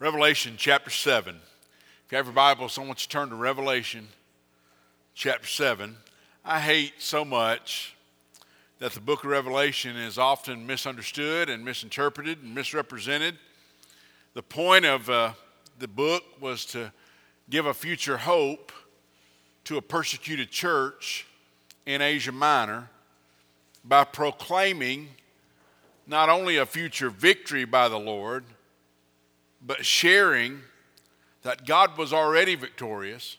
Revelation chapter 7. If you have your Bible, I want you to turn to Revelation chapter 7. I hate so much that the book of Revelation is often misunderstood and misinterpreted and misrepresented. The point of uh, the book was to give a future hope to a persecuted church in Asia Minor by proclaiming not only a future victory by the Lord but sharing that God was already victorious,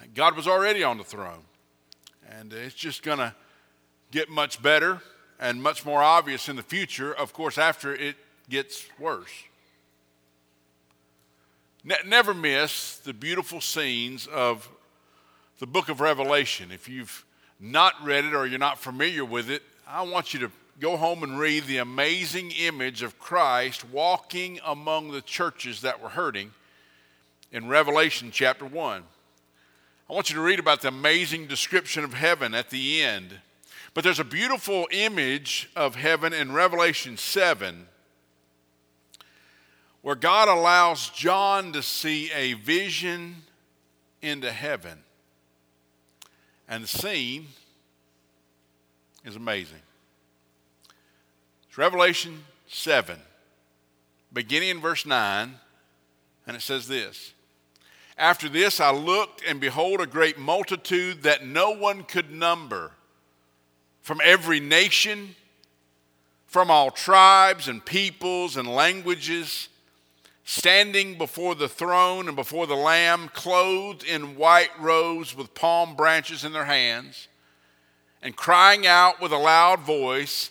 that God was already on the throne. And it's just going to get much better and much more obvious in the future, of course, after it gets worse. Ne- never miss the beautiful scenes of the book of Revelation. If you've not read it or you're not familiar with it, I want you to go home and read the amazing image of Christ walking among the churches that were hurting in Revelation chapter 1. I want you to read about the amazing description of heaven at the end. But there's a beautiful image of heaven in Revelation 7 where God allows John to see a vision into heaven. And the scene is amazing. It's Revelation 7, beginning in verse 9, and it says this After this I looked, and behold, a great multitude that no one could number from every nation, from all tribes and peoples and languages, standing before the throne and before the Lamb, clothed in white robes with palm branches in their hands, and crying out with a loud voice,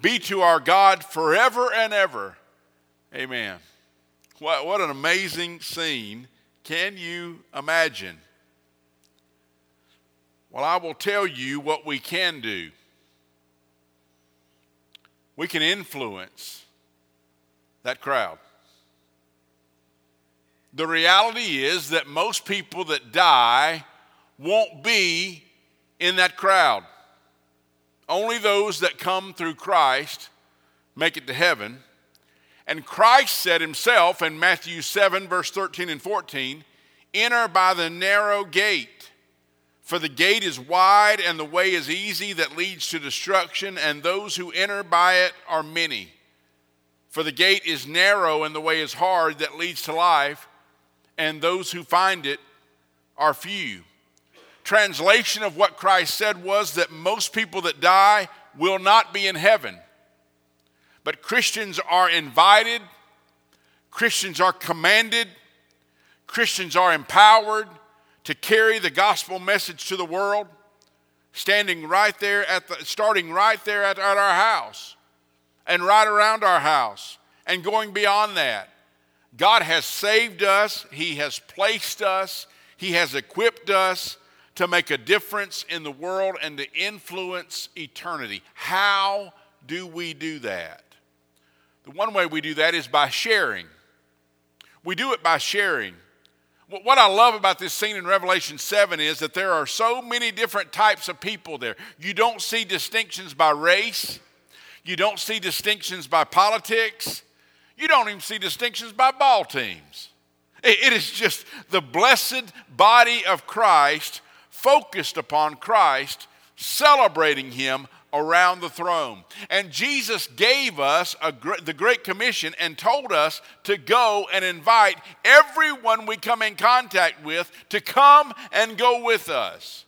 be to our God forever and ever. Amen. What, what an amazing scene. Can you imagine? Well, I will tell you what we can do. We can influence that crowd. The reality is that most people that die won't be in that crowd. Only those that come through Christ make it to heaven. And Christ said himself in Matthew 7, verse 13 and 14, Enter by the narrow gate, for the gate is wide and the way is easy that leads to destruction, and those who enter by it are many. For the gate is narrow and the way is hard that leads to life, and those who find it are few translation of what Christ said was that most people that die will not be in heaven. But Christians are invited, Christians are commanded, Christians are empowered to carry the gospel message to the world, standing right there at the, starting right there at, at our house and right around our house and going beyond that. God has saved us, He has placed us, He has equipped us to make a difference in the world and to influence eternity. How do we do that? The one way we do that is by sharing. We do it by sharing. What I love about this scene in Revelation 7 is that there are so many different types of people there. You don't see distinctions by race, you don't see distinctions by politics, you don't even see distinctions by ball teams. It is just the blessed body of Christ focused upon Christ, celebrating him around the throne. And Jesus gave us the Great Commission and told us to go and invite everyone we come in contact with to come and go with us.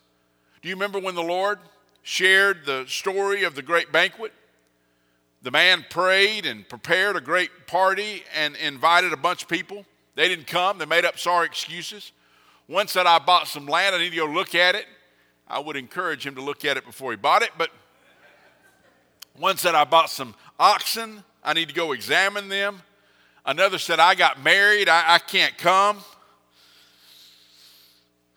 Do you remember when the Lord shared the story of the great banquet? The man prayed and prepared a great party and invited a bunch of people. They didn't come, they made up sorry excuses. One said, I bought some land, I need to go look at it. I would encourage him to look at it before he bought it, but one said, I bought some oxen, I need to go examine them. Another said, I got married, I, I can't come.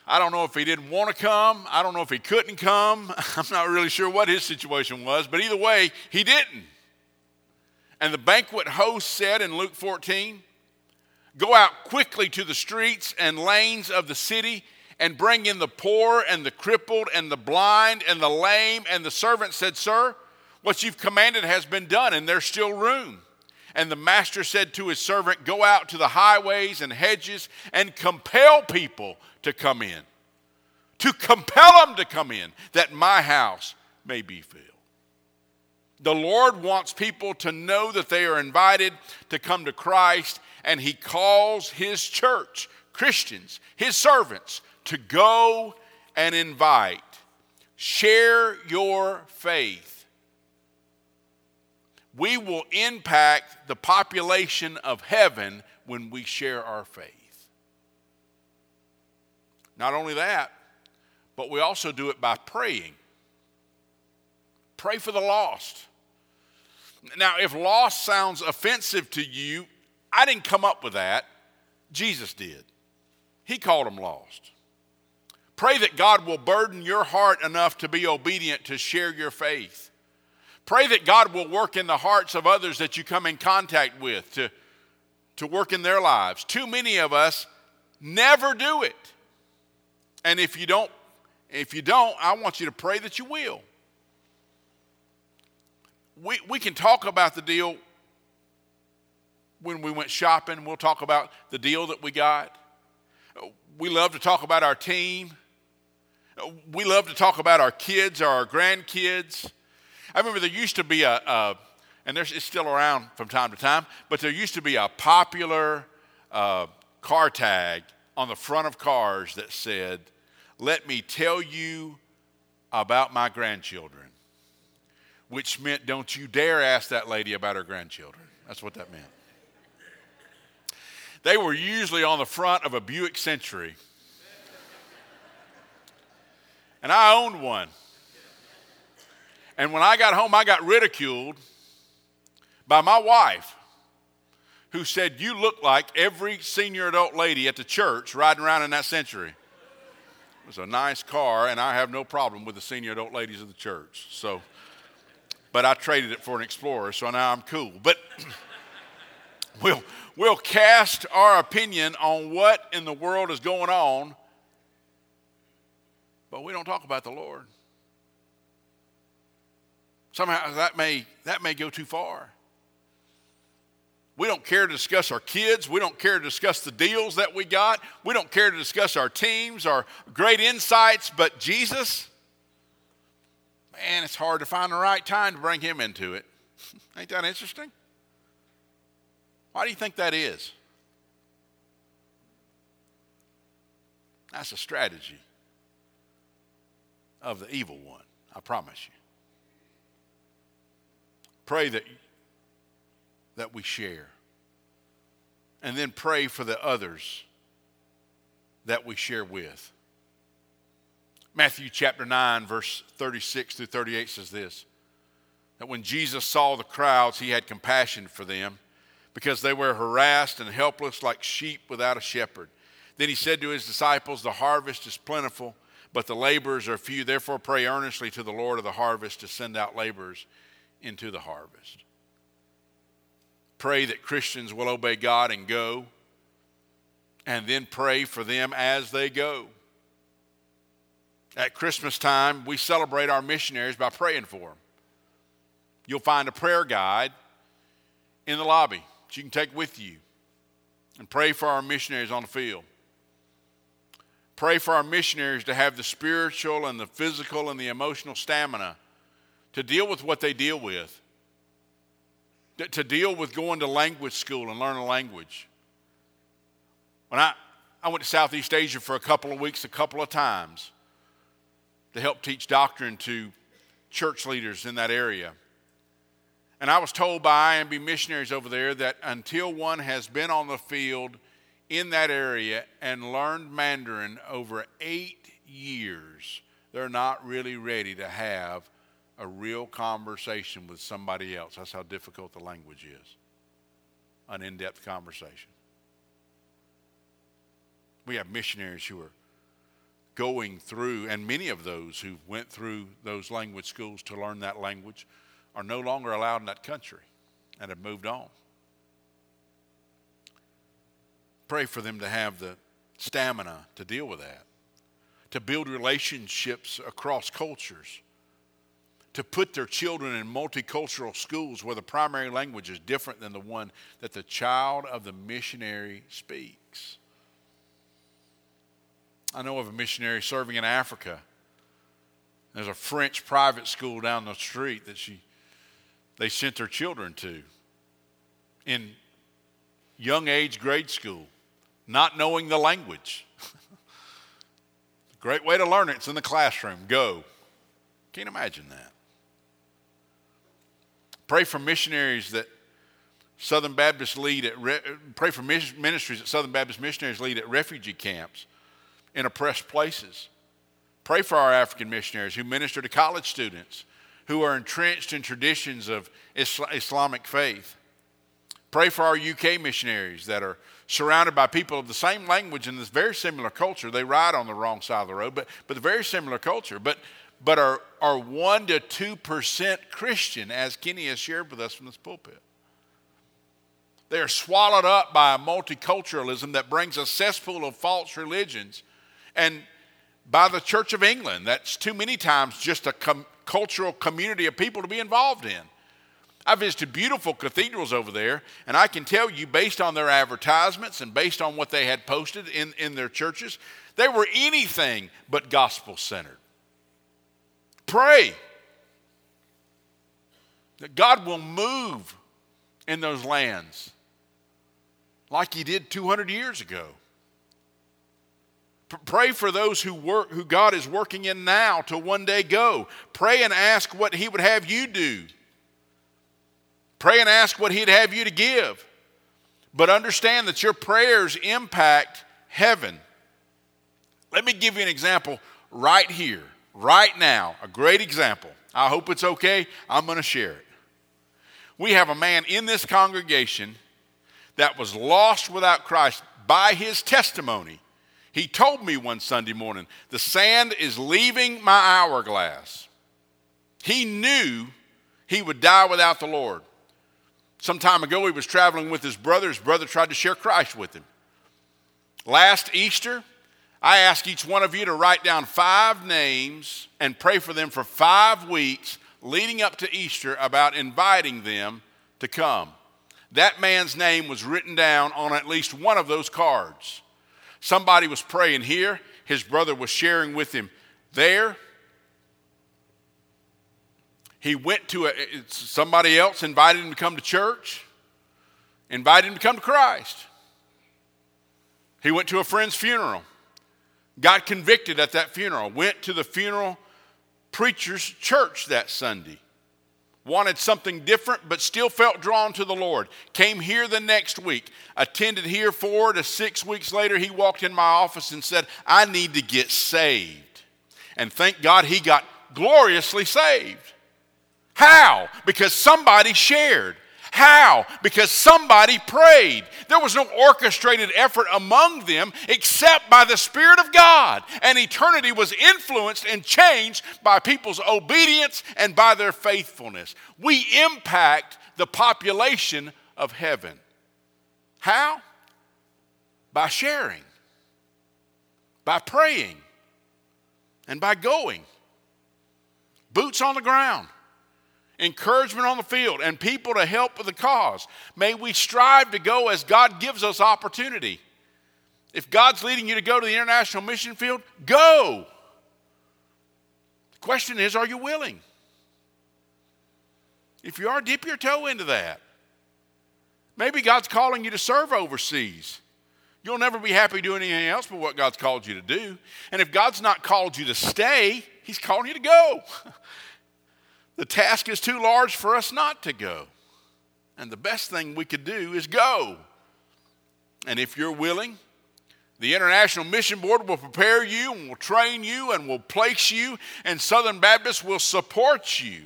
I don't know if he didn't want to come. I don't know if he couldn't come. I'm not really sure what his situation was, but either way, he didn't. And the banquet host said in Luke 14, Go out quickly to the streets and lanes of the city and bring in the poor and the crippled and the blind and the lame. And the servant said, Sir, what you've commanded has been done, and there's still room. And the master said to his servant, Go out to the highways and hedges and compel people to come in, to compel them to come in, that my house may be filled. The Lord wants people to know that they are invited to come to Christ, and He calls His church, Christians, His servants, to go and invite. Share your faith. We will impact the population of heaven when we share our faith. Not only that, but we also do it by praying. Pray for the lost. Now, if lost sounds offensive to you, I didn't come up with that. Jesus did. He called them lost. Pray that God will burden your heart enough to be obedient to share your faith. Pray that God will work in the hearts of others that you come in contact with to, to work in their lives. Too many of us never do it. And if you don't, if you don't, I want you to pray that you will. We, we can talk about the deal when we went shopping. We'll talk about the deal that we got. We love to talk about our team. We love to talk about our kids or our grandkids. I remember there used to be a, a and there's, it's still around from time to time, but there used to be a popular uh, car tag on the front of cars that said, let me tell you about my grandchildren, which meant don't you dare ask that lady about her grandchildren. That's what that meant. They were usually on the front of a Buick Century. And I owned one. And when I got home, I got ridiculed by my wife, who said, You look like every senior adult lady at the church riding around in that century. It was a nice car, and I have no problem with the senior adult ladies of the church. So, but I traded it for an Explorer, so now I'm cool. But we'll, we'll cast our opinion on what in the world is going on, but we don't talk about the Lord. Somehow that may, that may go too far. We don't care to discuss our kids. We don't care to discuss the deals that we got. We don't care to discuss our teams, our great insights. But Jesus, man, it's hard to find the right time to bring him into it. Ain't that interesting? Why do you think that is? That's a strategy of the evil one, I promise you. Pray that that we share. And then pray for the others that we share with. Matthew chapter 9, verse 36 through 38 says this that when Jesus saw the crowds, he had compassion for them because they were harassed and helpless like sheep without a shepherd. Then he said to his disciples, The harvest is plentiful, but the laborers are few. Therefore, pray earnestly to the Lord of the harvest to send out laborers into the harvest pray that Christians will obey God and go, and then pray for them as they go. At Christmas time, we celebrate our missionaries by praying for them. You'll find a prayer guide in the lobby that you can take with you and pray for our missionaries on the field. Pray for our missionaries to have the spiritual and the physical and the emotional stamina to deal with what they deal with to deal with going to language school and learn a language. When I, I went to Southeast Asia for a couple of weeks, a couple of times, to help teach doctrine to church leaders in that area. And I was told by IMB missionaries over there that until one has been on the field in that area and learned Mandarin over eight years, they're not really ready to have a real conversation with somebody else. That's how difficult the language is an in depth conversation. We have missionaries who are going through, and many of those who went through those language schools to learn that language are no longer allowed in that country and have moved on. Pray for them to have the stamina to deal with that, to build relationships across cultures, to put their children in multicultural schools where the primary language is different than the one that the child of the missionary speaks. I know of a missionary serving in Africa. There's a French private school down the street that she they sent their children to in young age grade school, not knowing the language. Great way to learn it. It's in the classroom. Go. Can't imagine that. Pray for missionaries that Southern Baptist lead at pray for ministries that Southern Baptist missionaries lead at refugee camps in oppressed places. Pray for our African missionaries who minister to college students who are entrenched in traditions of Islamic faith. Pray for our UK missionaries that are surrounded by people of the same language and this very similar culture. They ride on the wrong side of the road, but, but very similar culture, but, but are, are 1% to 2% Christian, as Kenny has shared with us from this pulpit. They are swallowed up by a multiculturalism that brings a cesspool of false religions and by the Church of England. That's too many times just a com- cultural community of people to be involved in. I visited beautiful cathedrals over there, and I can tell you, based on their advertisements and based on what they had posted in, in their churches, they were anything but gospel centered. Pray that God will move in those lands like He did 200 years ago. Pray for those who work, who God is working in now to one day go. Pray and ask what He would have you do. Pray and ask what He'd have you to give. But understand that your prayers impact heaven. Let me give you an example right here, right now, a great example. I hope it's okay. I'm going to share it. We have a man in this congregation that was lost without Christ by his testimony he told me one Sunday morning, the sand is leaving my hourglass. He knew he would die without the Lord. Some time ago, he was traveling with his brother. His brother tried to share Christ with him. Last Easter, I asked each one of you to write down five names and pray for them for five weeks leading up to Easter about inviting them to come. That man's name was written down on at least one of those cards. Somebody was praying here, his brother was sharing with him there. He went to a, somebody else invited him to come to church, invited him to come to Christ. He went to a friend's funeral, got convicted at that funeral, went to the funeral preacher's church that Sunday wanted something different, but still felt drawn to the Lord. Came here the next week, attended here four to six weeks later. He walked in my office and said, I need to get saved. And thank God he got gloriously saved. How? Because somebody shared. How? Because somebody prayed. There was no orchestrated effort among them except by the Spirit of God. And eternity was influenced and changed by people's obedience and by their faithfulness. We impact the population of heaven. How? By sharing, by praying, and by going. Boots on the ground encouragement on the field, and people to help with the cause. May we strive to go as God gives us opportunity. If God's leading you to go to the international mission field, go. The question is, are you willing? If you are, dip your toe into that. Maybe God's calling you to serve overseas. You'll never be happy doing anything else but what God's called you to do. And if God's not called you to stay, He's calling you to go. The task is too large for us not to go. And the best thing we could do is go. And if you're willing, the International Mission Board will prepare you and will train you and will place you, and Southern Baptists will support you.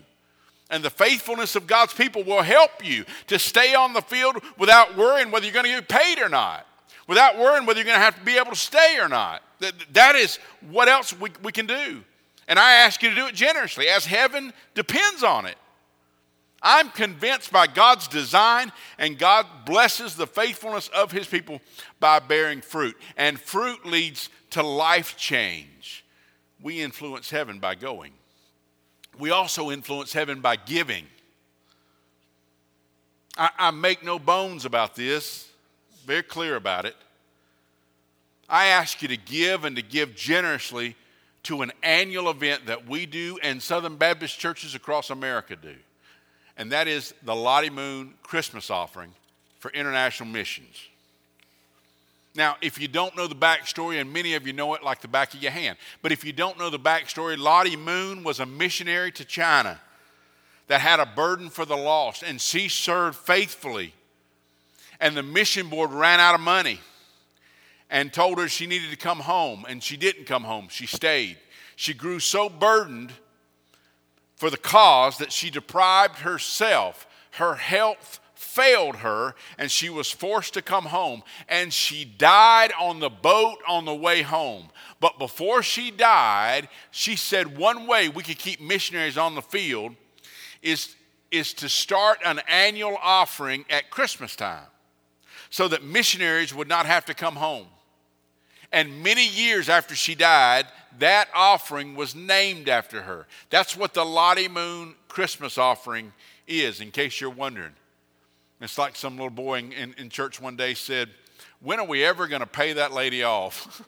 And the faithfulness of God's people will help you to stay on the field without worrying whether you're going to get paid or not, without worrying whether you're going to have to be able to stay or not. That, that is what else we, we can do. And I ask you to do it generously, as heaven depends on it. I'm convinced by God's design, and God blesses the faithfulness of His people by bearing fruit. And fruit leads to life change. We influence heaven by going, we also influence heaven by giving. I, I make no bones about this, very clear about it. I ask you to give and to give generously to an annual event that we do and Southern Baptist churches across America do. And that is the Lottie Moon Christmas offering for international missions. Now, if you don't know the backstory, and many of you know it like the back of your hand, but if you don't know the backstory, Lottie Moon was a missionary to China that had a burden for the lost, and she served faithfully. And the mission board ran out of money and told her she needed to come home, and she didn't come home. She stayed. She grew so burdened for the cause that she deprived herself. Her health failed her, and she was forced to come home. And she died on the boat on the way home. But before she died, she said one way we could keep missionaries on the field is, is to start an annual offering at Christmas time so that missionaries would not have to come home. And many years after she died, that offering was named after her. That's what the Lottie Moon Christmas offering is, in case you're wondering. It's like some little boy in, in, in church one day said, When are we ever going to pay that lady off?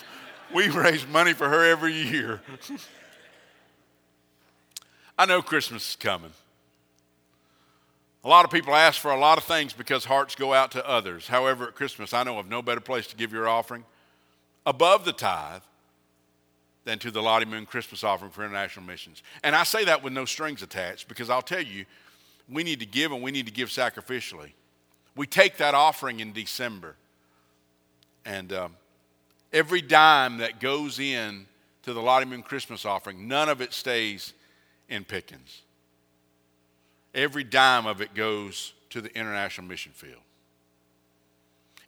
we raise money for her every year. I know Christmas is coming. A lot of people ask for a lot of things because hearts go out to others. However, at Christmas, I know of no better place to give your offering above the tithe than to the Lottie Moon Christmas offering for international missions. And I say that with no strings attached because I'll tell you, we need to give and we need to give sacrificially. We take that offering in December. And um, every dime that goes in to the Lottie Moon Christmas offering, none of it stays in Pickens. Every dime of it goes to the international mission field.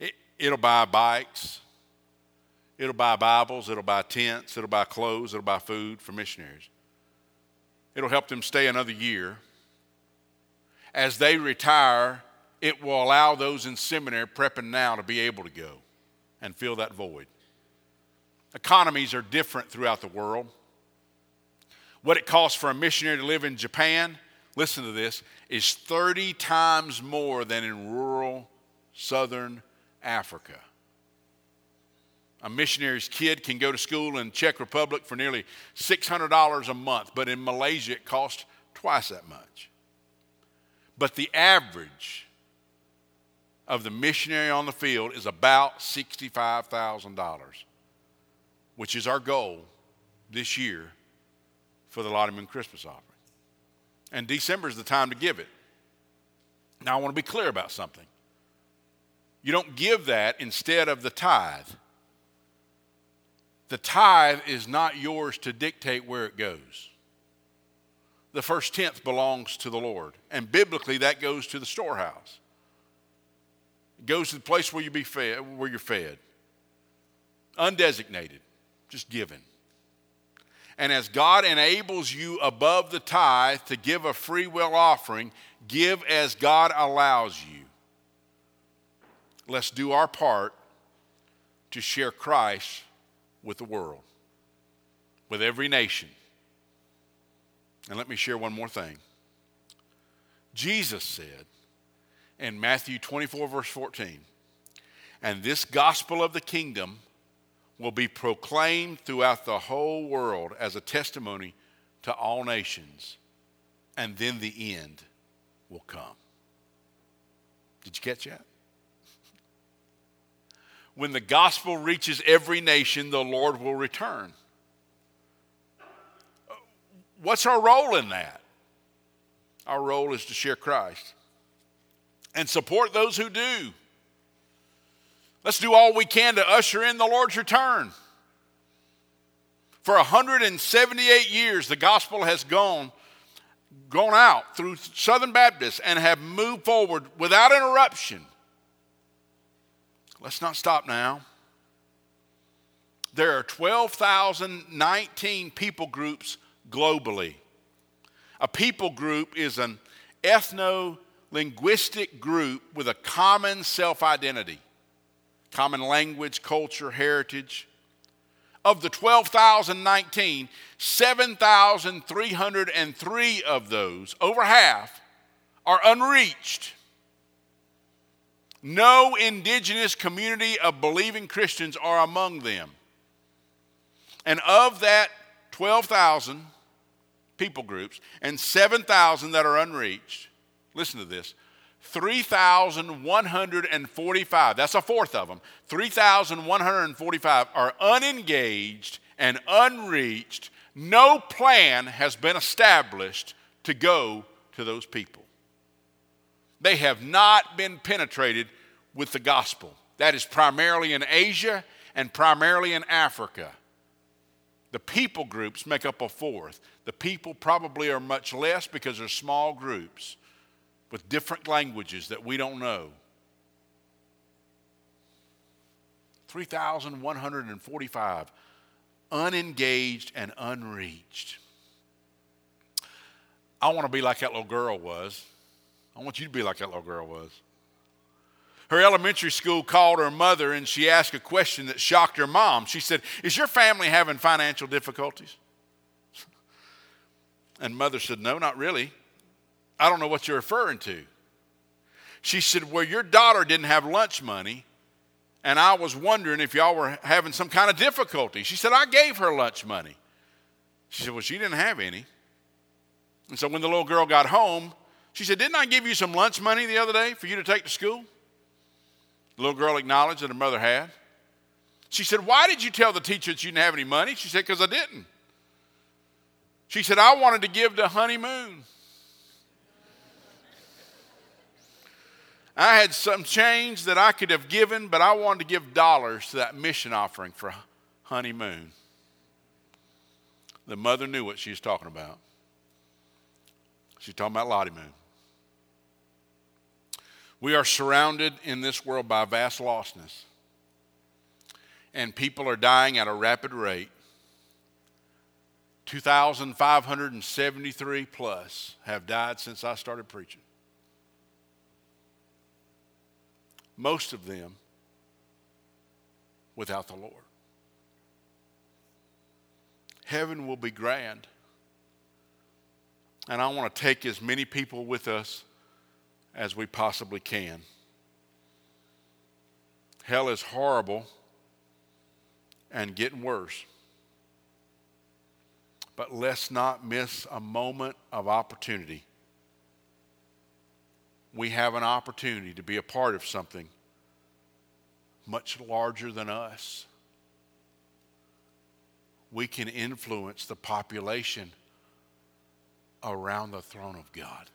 It, it'll buy bikes, It'll buy Bibles, it'll buy tents, it'll buy clothes, it'll buy food for missionaries. It'll help them stay another year. As they retire, it will allow those in seminary prepping now to be able to go and fill that void. Economies are different throughout the world. What it costs for a missionary to live in Japan, listen to this, is 30 times more than in rural southern Africa. A missionary's kid can go to school in Czech Republic for nearly $600 a month, but in Malaysia it costs twice that much. But the average of the missionary on the field is about $65,000, which is our goal this year for the Lottie Christmas offering. And December is the time to give it. Now, I want to be clear about something. You don't give that instead of the tithe the tithe is not yours to dictate where it goes. The first tenth belongs to the Lord. And biblically, that goes to the storehouse. It goes to the place where you be fed, where you're fed. Undesignated, just given. And as God enables you above the tithe to give a free will offering, give as God allows you. Let's do our part to share Christ with the world, with every nation. And let me share one more thing. Jesus said in Matthew 24, verse 14, and this gospel of the kingdom will be proclaimed throughout the whole world as a testimony to all nations, and then the end will come. Did you catch that? When the gospel reaches every nation, the Lord will return. What's our role in that? Our role is to share Christ and support those who do. Let's do all we can to usher in the Lord's return. For 178 years, the gospel has gone, gone out through Southern Baptists and have moved forward without interruption Let's not stop now. There are 12,019 people groups globally. A people group is an ethno linguistic group with a common self identity, common language, culture, heritage. Of the 12,019, 7,303 of those, over half, are unreached. No indigenous community of believing Christians are among them. And of that 12,000 people groups and 7,000 that are unreached, listen to this 3,145, that's a fourth of them, 3,145 are unengaged and unreached. No plan has been established to go to those people. They have not been penetrated with the gospel. That is primarily in Asia and primarily in Africa. The people groups make up a fourth. The people probably are much less because they're small groups with different languages that we don't know. 3,145 unengaged and unreached. I want to be like that little girl was. I want you to be like that little girl was. Her elementary school called her mother and she asked a question that shocked her mom. She said, Is your family having financial difficulties? And mother said, No, not really. I don't know what you're referring to. She said, Well, your daughter didn't have lunch money, and I was wondering if y'all were having some kind of difficulty. She said, I gave her lunch money. She said, Well, she didn't have any. And so when the little girl got home, she said, Didn't I give you some lunch money the other day for you to take to school? The little girl acknowledged that her mother had. She said, Why did you tell the teacher that you didn't have any money? She said, Because I didn't. She said, I wanted to give to Honeymoon. I had some change that I could have given, but I wanted to give dollars to that mission offering for Honeymoon. The mother knew what she was talking about. She's talking about Lottie Moon. We are surrounded in this world by vast lostness, and people are dying at a rapid rate. 2,573 plus have died since I started preaching. Most of them without the Lord. Heaven will be grand. And I want to take as many people with us as we possibly can. Hell is horrible and getting worse. But let's not miss a moment of opportunity. We have an opportunity to be a part of something much larger than us. We can influence the population around the throne of God.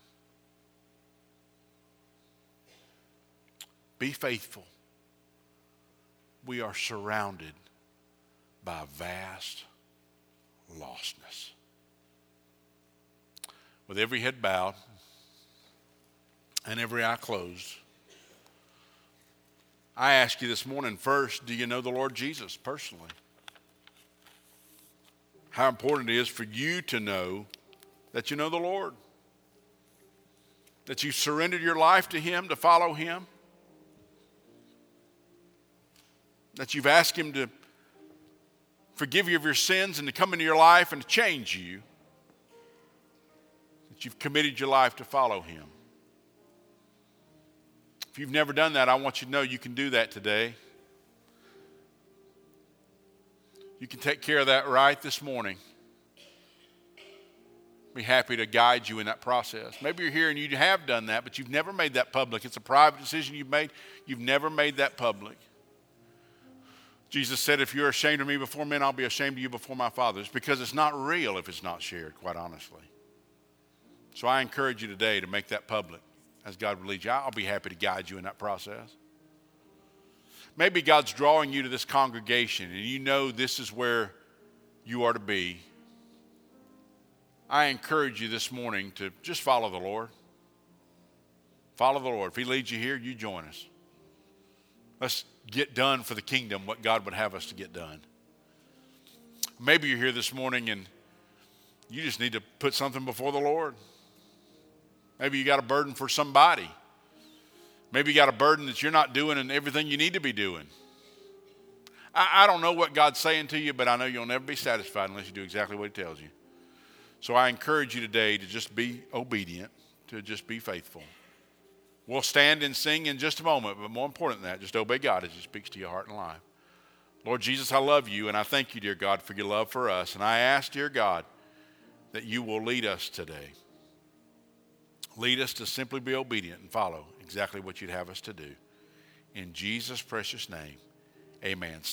Be faithful. We are surrounded by vast lostness. With every head bowed and every eye closed, I ask you this morning first do you know the Lord Jesus personally? How important it is for you to know that you know the Lord, that you surrendered your life to Him to follow Him. That you've asked Him to forgive you of your sins and to come into your life and to change you, that you've committed your life to follow Him. If you've never done that, I want you to know you can do that today. You can take care of that right this morning. Be happy to guide you in that process. Maybe you're here and you have done that, but you've never made that public. It's a private decision you've made. You've never made that public. Jesus said, If you're ashamed of me before men, I'll be ashamed of you before my Father. It's because it's not real if it's not shared, quite honestly. So I encourage you today to make that public as God will lead you. I'll be happy to guide you in that process. Maybe God's drawing you to this congregation and you know this is where you are to be. I encourage you this morning to just follow the Lord. Follow the Lord. If He leads you here, you join us. Let's get done for the kingdom what God would have us to get done. Maybe you're here this morning and you just need to put something before the Lord. Maybe you got a burden for somebody. Maybe you got a burden that you're not doing and everything you need to be doing. I, I don't know what God's saying to you, but I know you'll never be satisfied unless you do exactly what He tells you. So I encourage you today to just be obedient, to just be faithful. We'll stand and sing in just a moment, but more important than that, just obey God as He speaks to your heart and life. Lord Jesus, I love you, and I thank you, dear God, for your love for us. And I ask, dear God, that you will lead us today. Lead us to simply be obedient and follow exactly what you'd have us to do. In Jesus' precious name, amen.